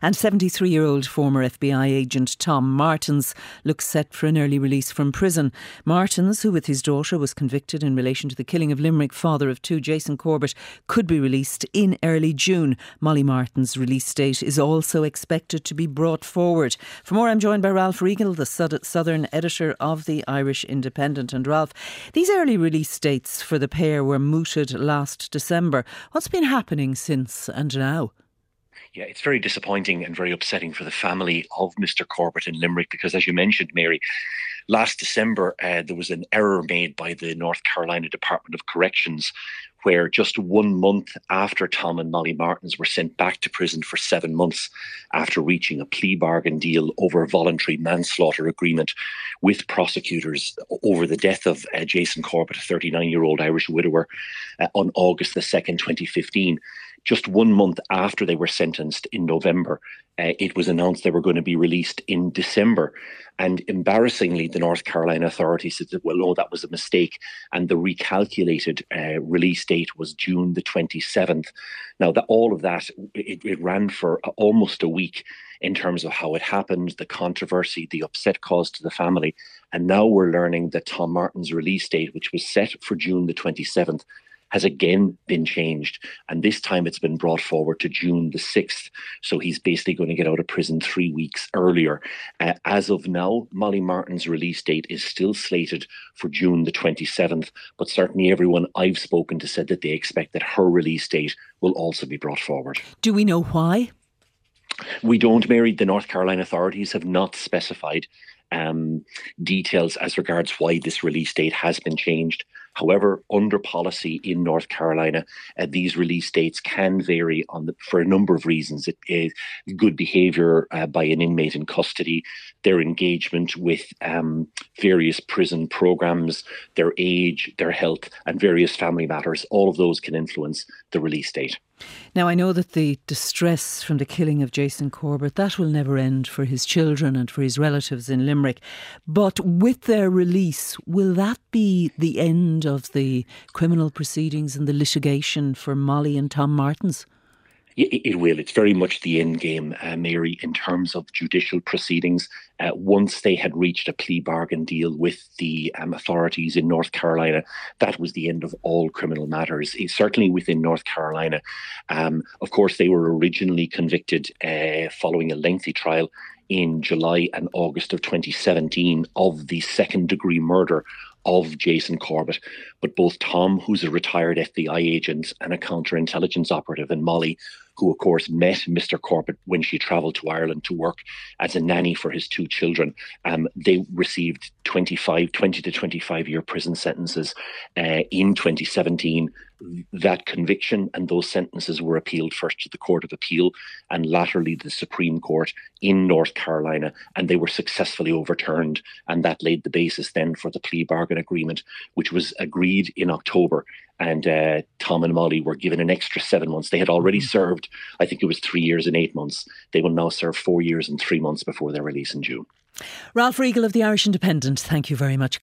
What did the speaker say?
And 73 year old former FBI agent Tom Martens looks set for an early release from prison. Martens, who with his daughter was convicted in relation to the killing of Limerick father of two, Jason Corbett, could be released in early June. Molly Martens' release date is also expected to be brought forward. For more, I'm joined by Ralph Riegel, the southern editor of the Irish Independent. And Ralph, these early release dates for the pair were mooted last December. What's been happening since and now? Yeah, it's very disappointing and very upsetting for the family of Mr. Corbett in Limerick because, as you mentioned, Mary, last December uh, there was an error made by the North Carolina Department of Corrections where just one month after Tom and Molly Martens were sent back to prison for seven months after reaching a plea bargain deal over a voluntary manslaughter agreement with prosecutors over the death of uh, Jason Corbett, a 39 year old Irish widower, uh, on August the 2nd, 2015 just one month after they were sentenced in November, uh, it was announced they were going to be released in December. And embarrassingly, the North Carolina authorities said that, well, no, that was a mistake. And the recalculated uh, release date was June the 27th. Now, that all of that, it, it ran for almost a week in terms of how it happened, the controversy, the upset caused to the family. And now we're learning that Tom Martens' release date, which was set for June the 27th, has again been changed. And this time it's been brought forward to June the 6th. So he's basically going to get out of prison three weeks earlier. Uh, as of now, Molly Martens' release date is still slated for June the 27th. But certainly everyone I've spoken to said that they expect that her release date will also be brought forward. Do we know why? We don't, Mary. The North Carolina authorities have not specified um, details as regards why this release date has been changed. However, under policy in North Carolina, uh, these release dates can vary on the, for a number of reasons. It is good behaviour uh, by an inmate in custody, their engagement with um, various prison programs, their age, their health, and various family matters. All of those can influence the release date. Now, I know that the distress from the killing of Jason Corbett, that will never end for his children and for his relatives in Limerick. But with their release, will that be the end of the criminal proceedings and the litigation for Molly and Tom Martens? It, will. It's very much the end game, uh, Mary, in terms of judicial proceedings. Uh, once they had reached a plea bargain deal with the um, authorities in North Carolina, that was the end of all criminal matters. It, certainly within North Carolina. Um, of course, they were originally convicted uh, following a lengthy trial in July and August of 2017 of the second degree murder of Jason Corbett. But both Tom, who's a retired FBI agent and a counterintelligence operative, and Molly, who of course met Mr. Corbett when she travelled to Ireland to work as a nanny for his two children, um, they received 25, 20 to 25 year prison sentences uh, in 2017 that conviction and those sentences were appealed first to the Court of Appeal and latterly the Supreme Court in North Carolina, and they were successfully overturned. And that laid the basis then for the plea bargain agreement, which was agreed in October. And uh, Tom and Molly were given an extra seven months. They had already mm-hmm. served, I think it was three years and eight months. They will now serve four years and three months before their release in June. Ralph Riegel of the Irish Independent, thank you very much.